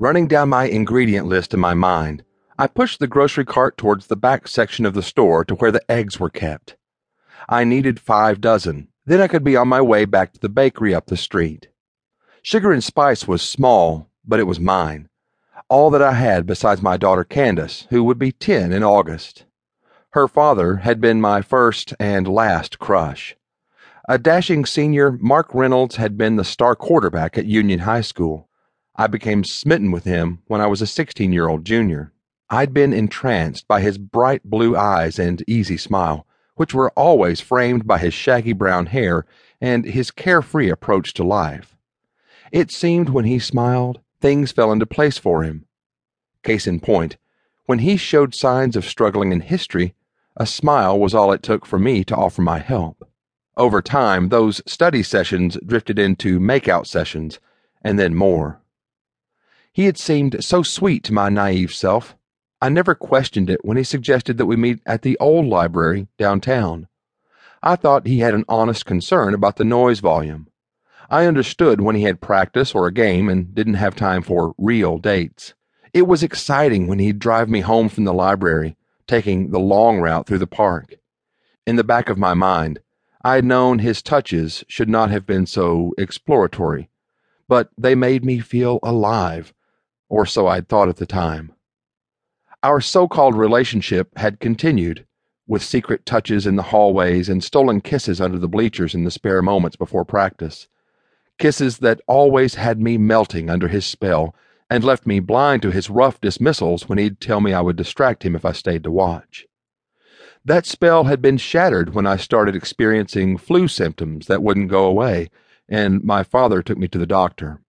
Running down my ingredient list in my mind, I pushed the grocery cart towards the back section of the store to where the eggs were kept. I needed five dozen, then I could be on my way back to the bakery up the street. Sugar and Spice was small, but it was mine. All that I had besides my daughter Candace, who would be 10 in August. Her father had been my first and last crush. A dashing senior, Mark Reynolds had been the star quarterback at Union High School. I became smitten with him when I was a 16 year old junior. I'd been entranced by his bright blue eyes and easy smile, which were always framed by his shaggy brown hair and his carefree approach to life. It seemed when he smiled, things fell into place for him. Case in point, when he showed signs of struggling in history, a smile was all it took for me to offer my help. Over time, those study sessions drifted into makeout sessions, and then more. He had seemed so sweet to my naive self. I never questioned it when he suggested that we meet at the old library downtown. I thought he had an honest concern about the noise volume. I understood when he had practice or a game and didn't have time for real dates. It was exciting when he'd drive me home from the library, taking the long route through the park. In the back of my mind, I had known his touches should not have been so exploratory, but they made me feel alive or so I'd thought at the time. Our so called relationship had continued, with secret touches in the hallways and stolen kisses under the bleachers in the spare moments before practice. Kisses that always had me melting under his spell and left me blind to his rough dismissals when he'd tell me I would distract him if I stayed to watch. That spell had been shattered when I started experiencing flu symptoms that wouldn't go away, and my father took me to the doctor.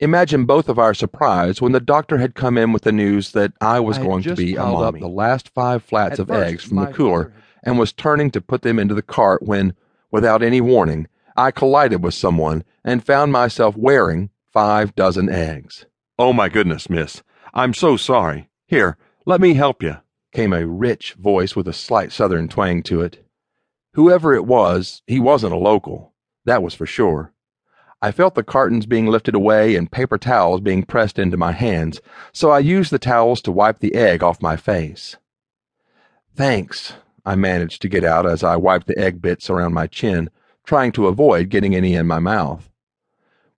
Imagine both of our surprise when the doctor had come in with the news that I was I going to be a mommy. up the last five flats At of first, eggs from the cooler and was turning to put them into the cart when, without any warning, I collided with someone and found myself wearing five dozen eggs. Oh my goodness, miss. I'm so sorry. Here, let me help you, came a rich voice with a slight southern twang to it. Whoever it was, he wasn't a local. That was for sure. I felt the cartons being lifted away and paper towels being pressed into my hands, so I used the towels to wipe the egg off my face. Thanks, I managed to get out as I wiped the egg bits around my chin, trying to avoid getting any in my mouth.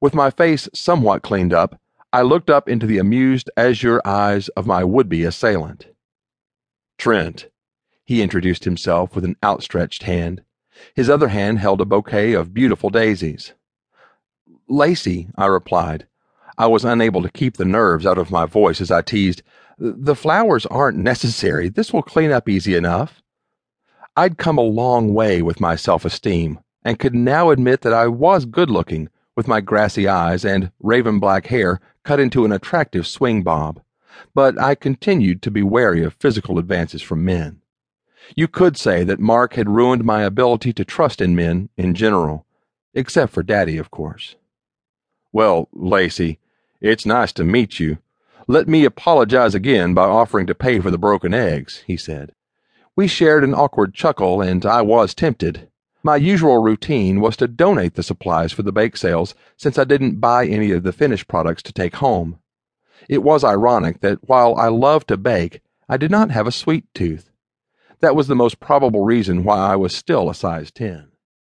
With my face somewhat cleaned up, I looked up into the amused azure eyes of my would be assailant. Trent, he introduced himself with an outstretched hand. His other hand held a bouquet of beautiful daisies. Lacey, I replied. I was unable to keep the nerves out of my voice as I teased, The flowers aren't necessary. This will clean up easy enough. I'd come a long way with my self esteem and could now admit that I was good looking with my grassy eyes and raven black hair cut into an attractive swing bob. But I continued to be wary of physical advances from men. You could say that Mark had ruined my ability to trust in men in general, except for Daddy, of course. Well, Lacey, it's nice to meet you. Let me apologize again by offering to pay for the broken eggs, he said. We shared an awkward chuckle, and I was tempted. My usual routine was to donate the supplies for the bake sales since I didn't buy any of the finished products to take home. It was ironic that while I loved to bake, I did not have a sweet tooth. That was the most probable reason why I was still a size 10.